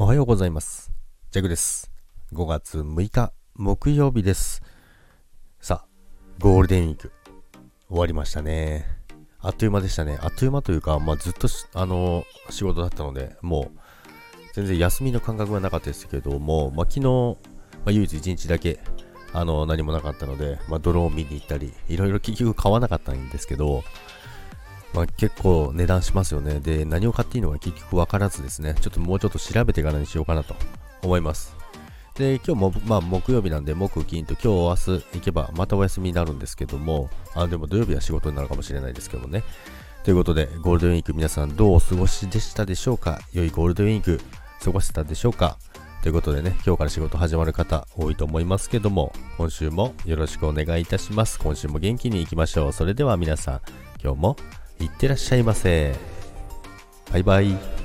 おはようございます。ジャグです。5月6日木曜日です。さあ、ゴールデンウィーク終わりましたね。あっという間でしたね。あっという間というか、まあ、ずっとしあの仕事だったので、もう全然休みの感覚がなかったですけども、まあ、昨日、まあ、唯一1日だけあの何もなかったので、まあ、ドローン見に行ったり、いろいろ結局買わなかったんですけど、まあ、結構値段しますよね。で、何を買っていいのか結局分からずですね、ちょっともうちょっと調べてからにしようかなと思います。で、今日も、まあ、木曜日なんで、木、金と今日、明日行けば、またお休みになるんですけども、あ、でも土曜日は仕事になるかもしれないですけどね。ということで、ゴールデンウィーク皆さんどうお過ごしでしたでしょうか？良いゴールデンウィーク過ごせたでしょうか？ということでね、今日から仕事始まる方多いと思いますけども、今週もよろしくお願いいたします。今週も元気に行きましょう。それでは皆さん、今日もいってらっしゃいませ。バイバイ。